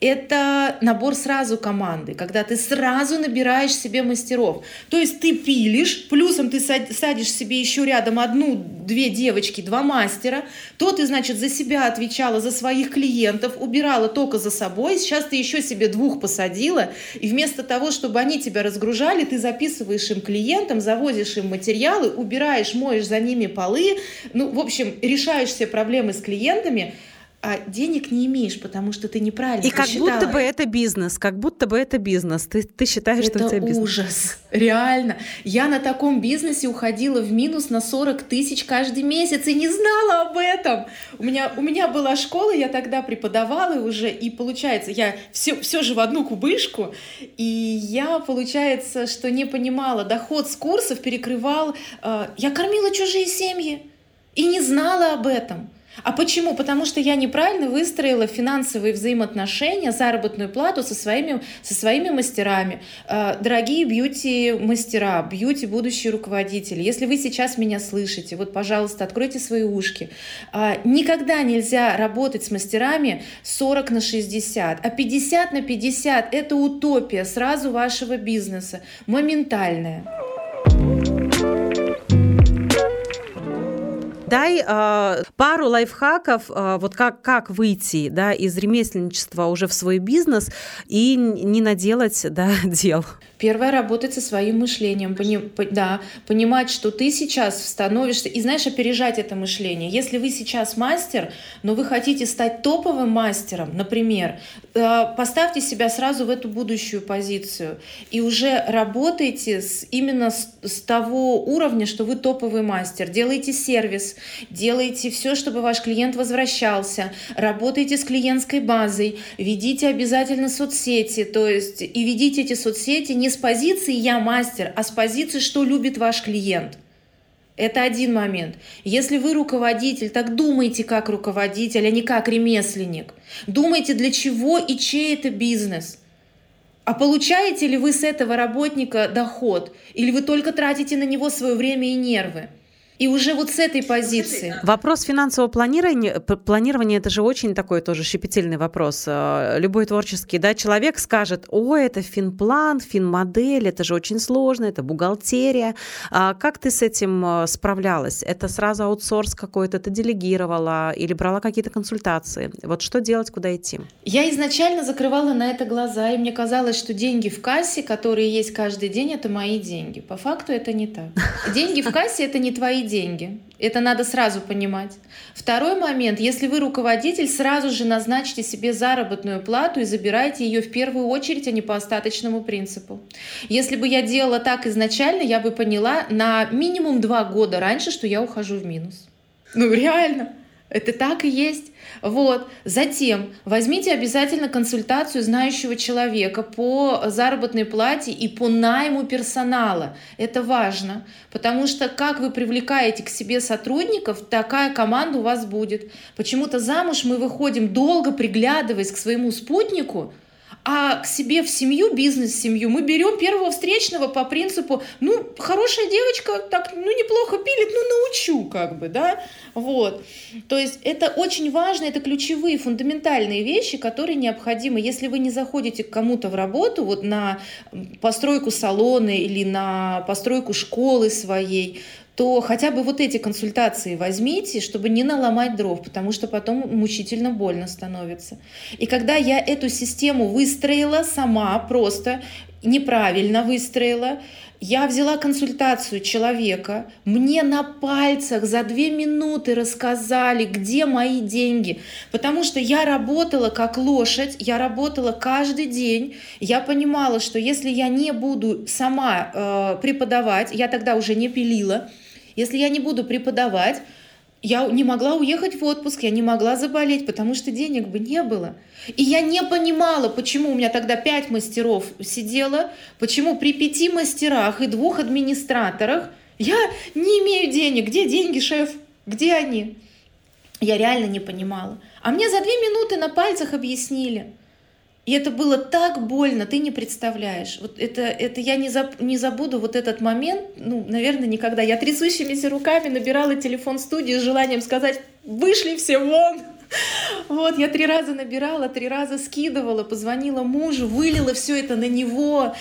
это набор сразу команды, когда ты сразу набираешь себе мастеров. То есть ты пилишь, плюсом ты садишь себе еще рядом одну-две девочки, два мастера, то ты, значит, за себя отвечала, за своих клиентов, убирала только за собой, сейчас ты еще себе двух посадила, и вместо того, чтобы они тебя разгружали, ты записываешь им клиентам, завозишь им материалы, убираешь, моешь за ними полы, ну, в общем, решаешь все проблемы с клиентами – а денег не имеешь, потому что ты неправильно И как будто бы это бизнес, как будто бы это бизнес. Ты, ты считаешь, это что это бизнес. ужас, реально. Я на таком бизнесе уходила в минус на 40 тысяч каждый месяц и не знала об этом. У меня, у меня была школа, я тогда преподавала уже, и получается, я все, все же в одну кубышку, и я, получается, что не понимала, доход с курсов перекрывал, э, я кормила чужие семьи и не знала об этом. А почему? Потому что я неправильно выстроила финансовые взаимоотношения, заработную плату со своими, со своими мастерами. Э, дорогие бьюти-мастера, бьюти-будущие руководители, если вы сейчас меня слышите, вот, пожалуйста, откройте свои ушки. Э, никогда нельзя работать с мастерами 40 на 60, а 50 на 50 – это утопия сразу вашего бизнеса, моментальная. Дай э, пару лайфхаков, э, вот как, как выйти да, из ремесленничества уже в свой бизнес и не наделать да, дел. Первое, работать со своим мышлением, пони, по, да, понимать, что ты сейчас становишься, и знаешь, опережать это мышление. Если вы сейчас мастер, но вы хотите стать топовым мастером, например, э, поставьте себя сразу в эту будущую позицию и уже работайте с, именно с, с того уровня, что вы топовый мастер. Делайте сервис, делайте все, чтобы ваш клиент возвращался, работайте с клиентской базой, ведите обязательно соцсети, то есть и ведите эти соцсети не с позиции «я мастер», а с позиции «что любит ваш клиент». Это один момент. Если вы руководитель, так думайте как руководитель, а не как ремесленник. Думайте, для чего и чей это бизнес. А получаете ли вы с этого работника доход? Или вы только тратите на него свое время и нервы? И уже вот с этой позиции. Вопрос финансового планирования, планирования это же очень такой тоже щепетильный вопрос. Э, любой творческий да, человек скажет, о, это финплан, финмодель, это же очень сложно, это бухгалтерия. А как ты с этим э, справлялась? Это сразу аутсорс какой-то, ты делегировала или брала какие-то консультации? Вот что делать, куда идти? Я изначально закрывала на это глаза, и мне казалось, что деньги в кассе, которые есть каждый день, это мои деньги. По факту это не так. Деньги в кассе — это не твои деньги. Это надо сразу понимать. Второй момент. Если вы руководитель, сразу же назначьте себе заработную плату и забирайте ее в первую очередь, а не по остаточному принципу. Если бы я делала так изначально, я бы поняла на минимум два года раньше, что я ухожу в минус. Ну реально. Это так и есть. Вот. Затем возьмите обязательно консультацию знающего человека по заработной плате и по найму персонала. Это важно, потому что как вы привлекаете к себе сотрудников, такая команда у вас будет. Почему-то замуж мы выходим долго приглядываясь к своему спутнику, а к себе в семью, бизнес-семью мы берем первого встречного по принципу, ну, хорошая девочка, так, ну, неплохо пилит, ну, научу, как бы, да, вот. То есть это очень важно, это ключевые, фундаментальные вещи, которые необходимы. Если вы не заходите к кому-то в работу, вот на постройку салона или на постройку школы своей, то хотя бы вот эти консультации возьмите, чтобы не наломать дров, потому что потом мучительно больно становится. И когда я эту систему выстроила сама, просто неправильно выстроила, я взяла консультацию человека, мне на пальцах за две минуты рассказали, где мои деньги, потому что я работала как лошадь, я работала каждый день, я понимала, что если я не буду сама э, преподавать, я тогда уже не пилила, если я не буду преподавать, я не могла уехать в отпуск, я не могла заболеть, потому что денег бы не было. И я не понимала, почему у меня тогда пять мастеров сидело, почему при пяти мастерах и двух администраторах я не имею денег. Где деньги, шеф? Где они? Я реально не понимала. А мне за две минуты на пальцах объяснили – и это было так больно, ты не представляешь. Вот это, это я не, заб, не забуду вот этот момент, ну, наверное, никогда. Я трясущимися руками набирала телефон студии с желанием сказать «Вышли все вон!» Вот, я три раза набирала, три раза скидывала, позвонила мужу, вылила все это на него.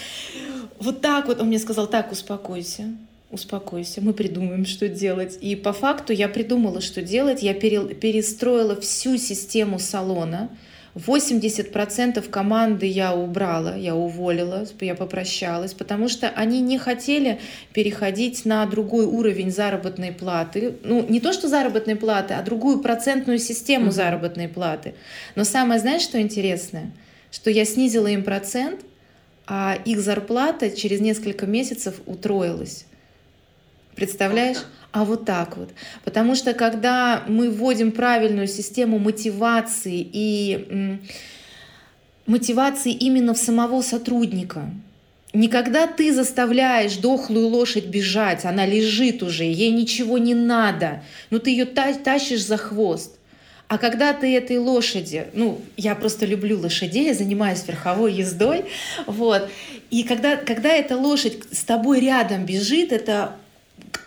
Вот так вот. Он мне сказал, так, успокойся, успокойся, мы придумаем, что делать. И по факту я придумала, что делать. Я перестроила всю систему салона, 80% команды я убрала, я уволила, я попрощалась, потому что они не хотели переходить на другой уровень заработной платы. Ну, не то, что заработной платы, а другую процентную систему mm-hmm. заработной платы. Но самое, знаешь, что интересное? Что я снизила им процент, а их зарплата через несколько месяцев утроилась. Представляешь? А вот так вот. Потому что когда мы вводим правильную систему мотивации и мотивации именно в самого сотрудника, Никогда ты заставляешь дохлую лошадь бежать, она лежит уже, ей ничего не надо, но ты ее тащишь за хвост. А когда ты этой лошади, ну, я просто люблю лошадей, я занимаюсь верховой ездой, вот, и когда, когда эта лошадь с тобой рядом бежит, это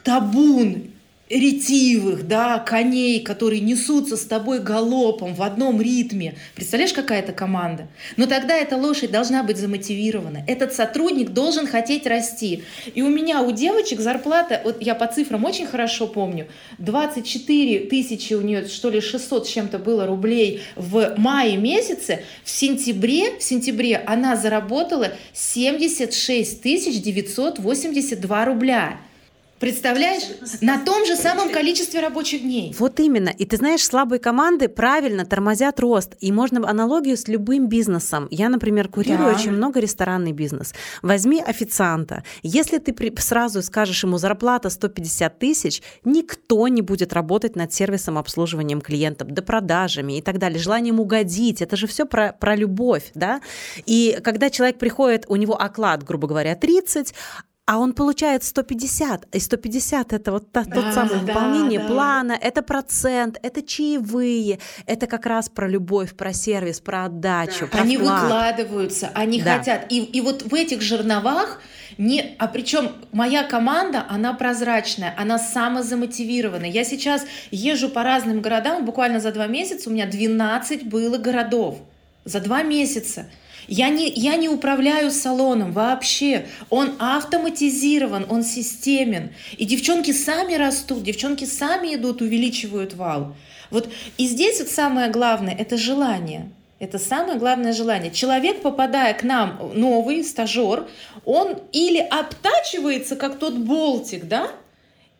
табун ретивых, да, коней, которые несутся с тобой галопом в одном ритме. Представляешь, какая это команда? Но тогда эта лошадь должна быть замотивирована. Этот сотрудник должен хотеть расти. И у меня, у девочек зарплата, вот я по цифрам очень хорошо помню, 24 тысячи у нее, что ли, 600 с чем-то было рублей в мае месяце. В сентябре, в сентябре она заработала 76 тысяч 982 рубля. Представляешь? На том же самом количестве рабочих дней. Вот именно. И ты знаешь, слабые команды правильно тормозят рост. И можно аналогию с любым бизнесом. Я, например, курирую да. очень много ресторанный бизнес. Возьми официанта. Если ты сразу скажешь ему зарплата 150 тысяч, никто не будет работать над сервисом обслуживанием клиентов, до продажами и так далее, желанием угодить. Это же все про, про любовь, да? И когда человек приходит, у него оклад, грубо говоря, 30, а он получает 150, и 150 это вот та, да, тот самый да, выполнение да. плана, это процент, это чаевые, это как раз про любовь, про сервис, про отдачу. Да. Про они вклад. выкладываются, они да. хотят. И, и вот в этих жерновах не, а причем моя команда, она прозрачная, она самозамотивированная. Я сейчас езжу по разным городам, буквально за два месяца у меня 12 было городов. За два месяца. Я не, я не управляю салоном вообще. Он автоматизирован, он системен. И девчонки сами растут, девчонки сами идут, увеличивают вал. Вот и здесь вот самое главное – это желание. Это самое главное желание. Человек, попадая к нам, новый стажер, он или обтачивается, как тот болтик, да,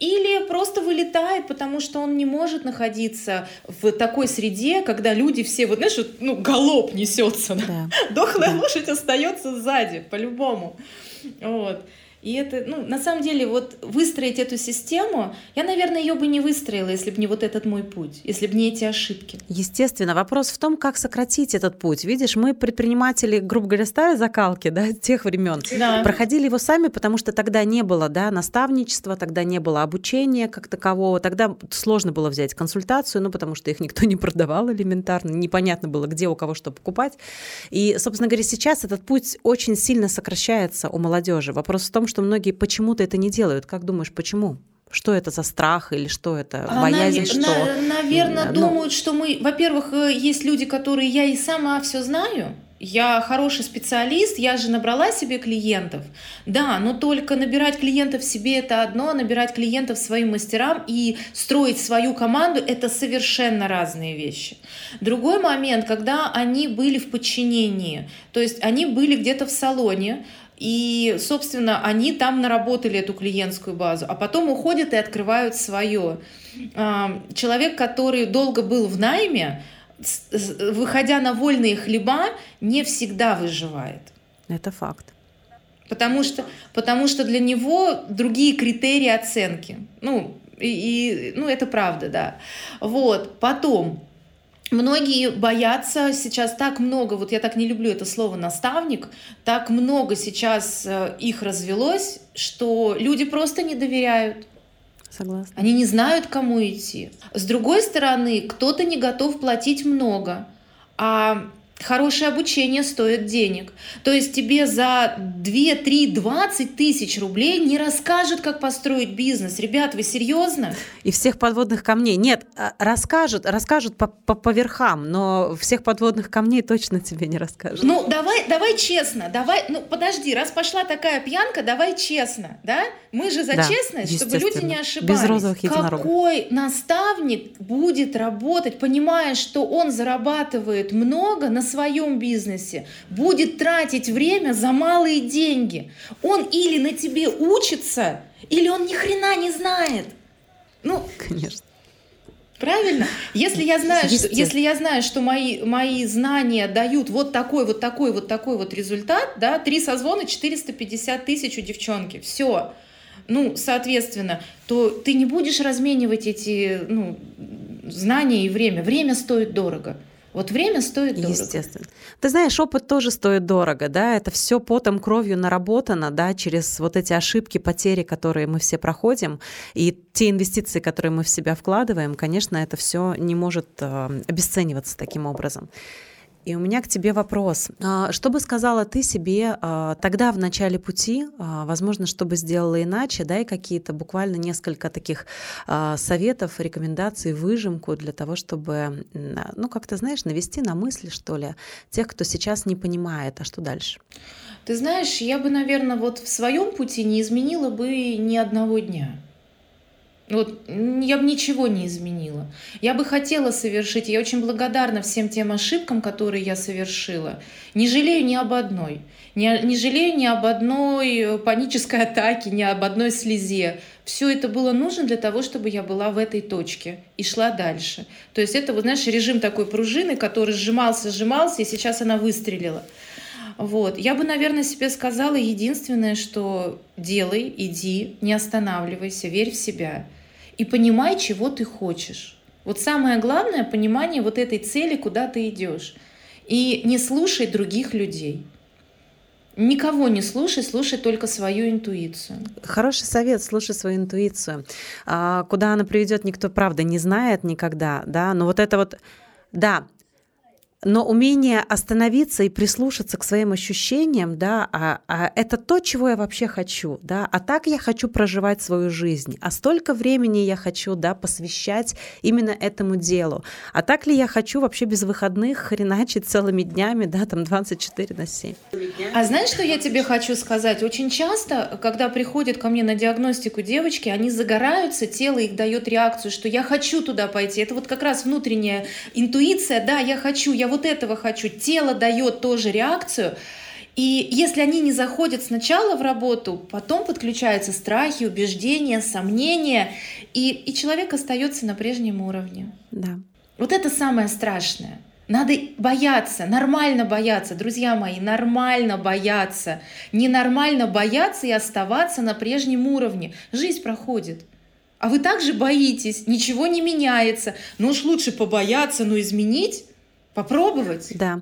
или просто вылетает, потому что он не может находиться в такой среде, когда люди все, вот знаешь, вот, ну, галоп несется. Да. Дохлая да. лошадь остается сзади, по-любому. Вот. И это, ну, на самом деле, вот выстроить эту систему, я, наверное, ее бы не выстроила, если бы не вот этот мой путь, если бы не эти ошибки. Естественно, вопрос в том, как сократить этот путь. Видишь, мы предприниматели, грубо говоря, старой закалки, да, тех времен, да. проходили его сами, потому что тогда не было, да, наставничества, тогда не было обучения как такового, тогда сложно было взять консультацию, ну, потому что их никто не продавал элементарно, непонятно было, где у кого что покупать. И, собственно говоря, сейчас этот путь очень сильно сокращается у молодежи. Вопрос в том, что многие почему-то это не делают. Как думаешь, почему? Что это за страх или что это? А, Боязнь нав... что? На, наверное, ну... думают, что мы... Во-первых, э, есть люди, которые я и сама все знаю, я хороший специалист, я же набрала себе клиентов. Да, но только набирать клиентов себе это одно, а набирать клиентов своим мастерам и строить свою команду это совершенно разные вещи. Другой момент, когда они были в подчинении, то есть они были где-то в салоне, и, собственно, они там наработали эту клиентскую базу, а потом уходят и открывают свое. А, человек, который долго был в найме, выходя на вольные хлеба, не всегда выживает. Это факт. Потому что, потому что для него другие критерии оценки. Ну, и, и, ну, это правда, да. Вот. Потом, Многие боятся сейчас так много, вот я так не люблю это слово наставник, так много сейчас э, их развелось, что люди просто не доверяют. Согласна. Они не знают, кому идти. С другой стороны, кто-то не готов платить много, а Хорошее обучение стоит денег. То есть тебе за 2, 3, 20 тысяч рублей не расскажут, как построить бизнес. Ребят, вы серьезно? И всех подводных камней. Нет, а, расскажут, расскажут по, по, по верхам, но всех подводных камней точно тебе не расскажут. Ну, давай, давай честно, давай, ну, подожди, раз пошла такая пьянка, давай честно, да? Мы же за да, честность, чтобы люди не ошибались. Без розовых единорогов. Какой наставник будет работать, понимая, что он зарабатывает много на своем бизнесе, будет тратить время за малые деньги. Он или на тебе учится, или он ни хрена не знает. Ну, конечно. Правильно? Если я знаю, что, если я знаю, что мои, мои знания дают вот такой, вот такой, вот такой вот результат, да, три созвона, 450 тысяч у девчонки, все. Ну, соответственно, то ты не будешь разменивать эти ну, знания и время. Время стоит дорого. Вот время стоит дорого. Естественно. Ты знаешь, опыт тоже стоит дорого, да, это все потом, кровью наработано, да, через вот эти ошибки, потери, которые мы все проходим, и те инвестиции, которые мы в себя вкладываем, конечно, это все не может э, обесцениваться таким образом. И у меня к тебе вопрос. А, что бы сказала ты себе а, тогда в начале пути, а, возможно, что бы сделала иначе, дай какие-то буквально несколько таких советов, рекомендаций, выжимку для того, чтобы, ну, как-то, знаешь, навести на мысли, что ли, тех, кто сейчас не понимает, а что дальше? Ты знаешь, я бы, наверное, вот в своем пути не изменила бы ни одного дня. Вот я бы ничего не изменила. Я бы хотела совершить, я очень благодарна всем тем ошибкам, которые я совершила. Не жалею ни об одной. Не, не жалею ни об одной э, панической атаке, ни об одной слезе. Все это было нужно для того, чтобы я была в этой точке и шла дальше. То есть это, вот знаешь, режим такой пружины, который сжимался, сжимался, и сейчас она выстрелила. Вот. Я бы, наверное, себе сказала единственное, что делай, иди, не останавливайся, верь в себя и понимай, чего ты хочешь. Вот самое главное — понимание вот этой цели, куда ты идешь. И не слушай других людей. Никого не слушай, слушай только свою интуицию. Хороший совет, слушай свою интуицию. А, куда она приведет, никто, правда, не знает никогда, да, но вот это вот, да, но умение остановиться и прислушаться к своим ощущениям, да, а, а это то, чего я вообще хочу, да, а так я хочу проживать свою жизнь, а столько времени я хочу, да, посвящать именно этому делу, а так ли я хочу вообще без выходных хреначить целыми днями, да, там 24 на 7. А знаешь, что я тебе хочу сказать? Очень часто, когда приходят ко мне на диагностику девочки, они загораются, тело их дает реакцию, что я хочу туда пойти. Это вот как раз внутренняя интуиция, да, я хочу, я вот этого хочу. Тело дает тоже реакцию. И если они не заходят сначала в работу, потом подключаются страхи, убеждения, сомнения, и, и человек остается на прежнем уровне. Да. Вот это самое страшное. Надо бояться, нормально бояться, друзья мои, нормально бояться. Ненормально бояться и оставаться на прежнем уровне. Жизнь проходит. А вы также боитесь, ничего не меняется. Ну уж лучше побояться, но изменить Попробовать? Да.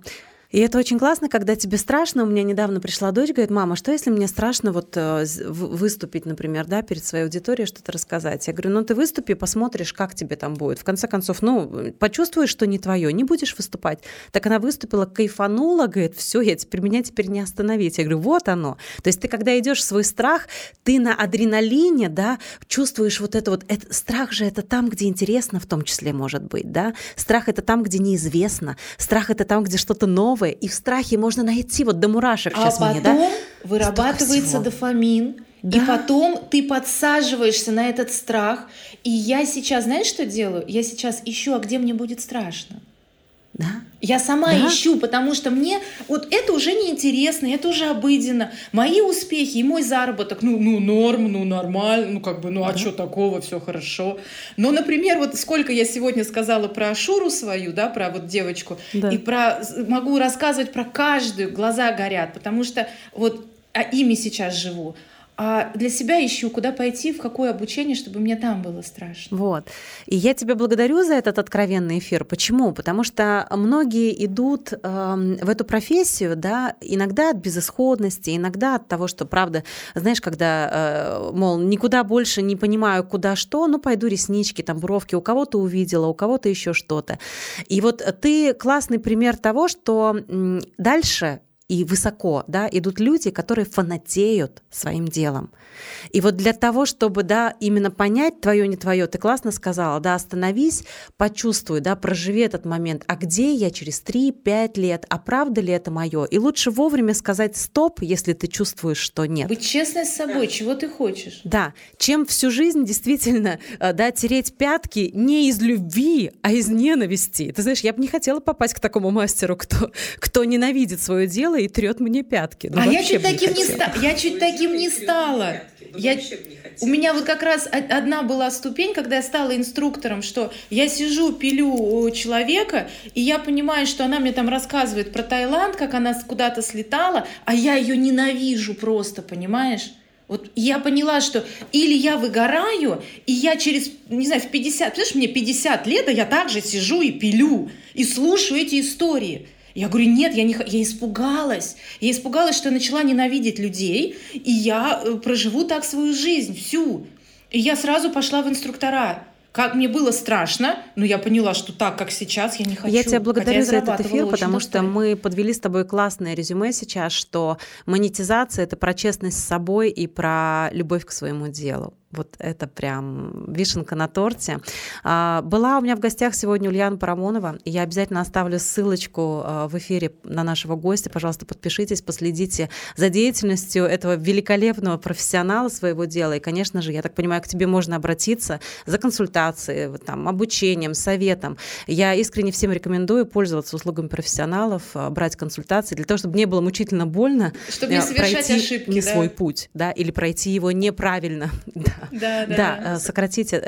И это очень классно, когда тебе страшно. У меня недавно пришла дочь, говорит, мама, что если мне страшно вот э, выступить, например, да, перед своей аудиторией, что-то рассказать? Я говорю, ну ты выступи, посмотришь, как тебе там будет. В конце концов, ну, почувствуешь, что не твое, не будешь выступать. Так она выступила, кайфанула, говорит, все, я теперь, меня теперь не остановить. Я говорю, вот оно. То есть ты, когда идешь в свой страх, ты на адреналине, да, чувствуешь вот это вот, это, страх же это там, где интересно, в том числе, может быть, да. Страх это там, где неизвестно. Страх это там, где что-то новое новое, и в страхе можно найти вот до мурашек а сейчас потом мне, да? вырабатывается дофамин, да. И потом ты подсаживаешься на этот страх. И я сейчас, знаешь, что делаю? Я сейчас ищу, а где мне будет страшно. Да? Я сама да? ищу, потому что мне вот это уже неинтересно, это уже обыденно. Мои успехи и мой заработок, ну, ну норм, ну нормально, ну как бы, ну а да. что такого, все хорошо. Но, например, вот сколько я сегодня сказала про Ашуру свою, да, про вот девочку, да. и про могу рассказывать про каждую, глаза горят, потому что вот а ими сейчас живу. А для себя ищу, куда пойти, в какое обучение, чтобы мне там было страшно. Вот. И я тебя благодарю за этот откровенный эфир. Почему? Потому что многие идут э, в эту профессию, да, иногда от безысходности, иногда от того, что, правда, знаешь, когда, э, мол, никуда больше не понимаю, куда что, ну, пойду реснички, там, бровки, у кого-то увидела, у кого-то еще что-то. И вот ты классный пример того, что дальше и высоко, да, идут люди, которые фанатеют своим делом. И вот для того, чтобы, да, именно понять твое, не твое, ты классно сказала, да, остановись, почувствуй, да, проживи этот момент, а где я через 3-5 лет, а правда ли это мое? И лучше вовремя сказать стоп, если ты чувствуешь, что нет. Быть честной с собой, чего ты хочешь. Да, чем всю жизнь действительно, э, да, тереть пятки не из любви, а из ненависти. Ты знаешь, я бы не хотела попасть к такому мастеру, кто, кто ненавидит свое дело и трет мне пятки. Ну, а я чуть таким не, ста- я чуть таким не стала. Я... У меня вот как раз одна была ступень, когда я стала инструктором, что я сижу, пилю у человека, и я понимаю, что она мне там рассказывает про Таиланд, как она куда-то слетала, а я ее ненавижу просто, понимаешь? Вот я поняла, что или я выгораю, и я через, не знаю, в 50, знаешь, мне 50 лет, а я также сижу и пилю, и слушаю эти истории. Я говорю, нет, я, не, я испугалась. Я испугалась, что я начала ненавидеть людей, и я э, проживу так свою жизнь всю. И я сразу пошла в инструктора. Как мне было страшно, но я поняла, что так, как сейчас, я не хочу. Я тебя благодарю я за этот эфир, потому что мы подвели с тобой классное резюме сейчас, что монетизация — это про честность с собой и про любовь к своему делу. Вот это прям вишенка на торте. А, была у меня в гостях сегодня Ульяна Парамонова. Я обязательно оставлю ссылочку а, в эфире на нашего гостя. Пожалуйста, подпишитесь, последите за деятельностью этого великолепного профессионала своего дела. И, конечно же, я так понимаю, к тебе можно обратиться за консультацией, там, обучением, советом. Я искренне всем рекомендую пользоваться услугами профессионалов, а, брать консультации для того, чтобы не было мучительно больно чтобы не совершать пройти ошибки, не да? свой путь, да, или пройти его неправильно. Да. Да, да. Да, э, сократить э,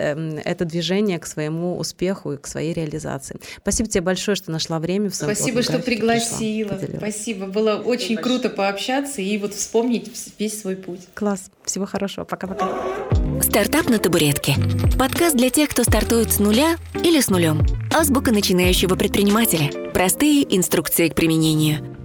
это движение к своему успеху и к своей реализации. Спасибо тебе большое, что нашла время в своем Спасибо, что пригласила. Спасибо. Было очень Спасибо. круто пообщаться и вот вспомнить весь свой путь. Класс. Всего хорошего. Пока-пока. Стартап на табуретке. Подкаст для тех, кто стартует с нуля или с нулем. Азбука начинающего предпринимателя. Простые инструкции к применению.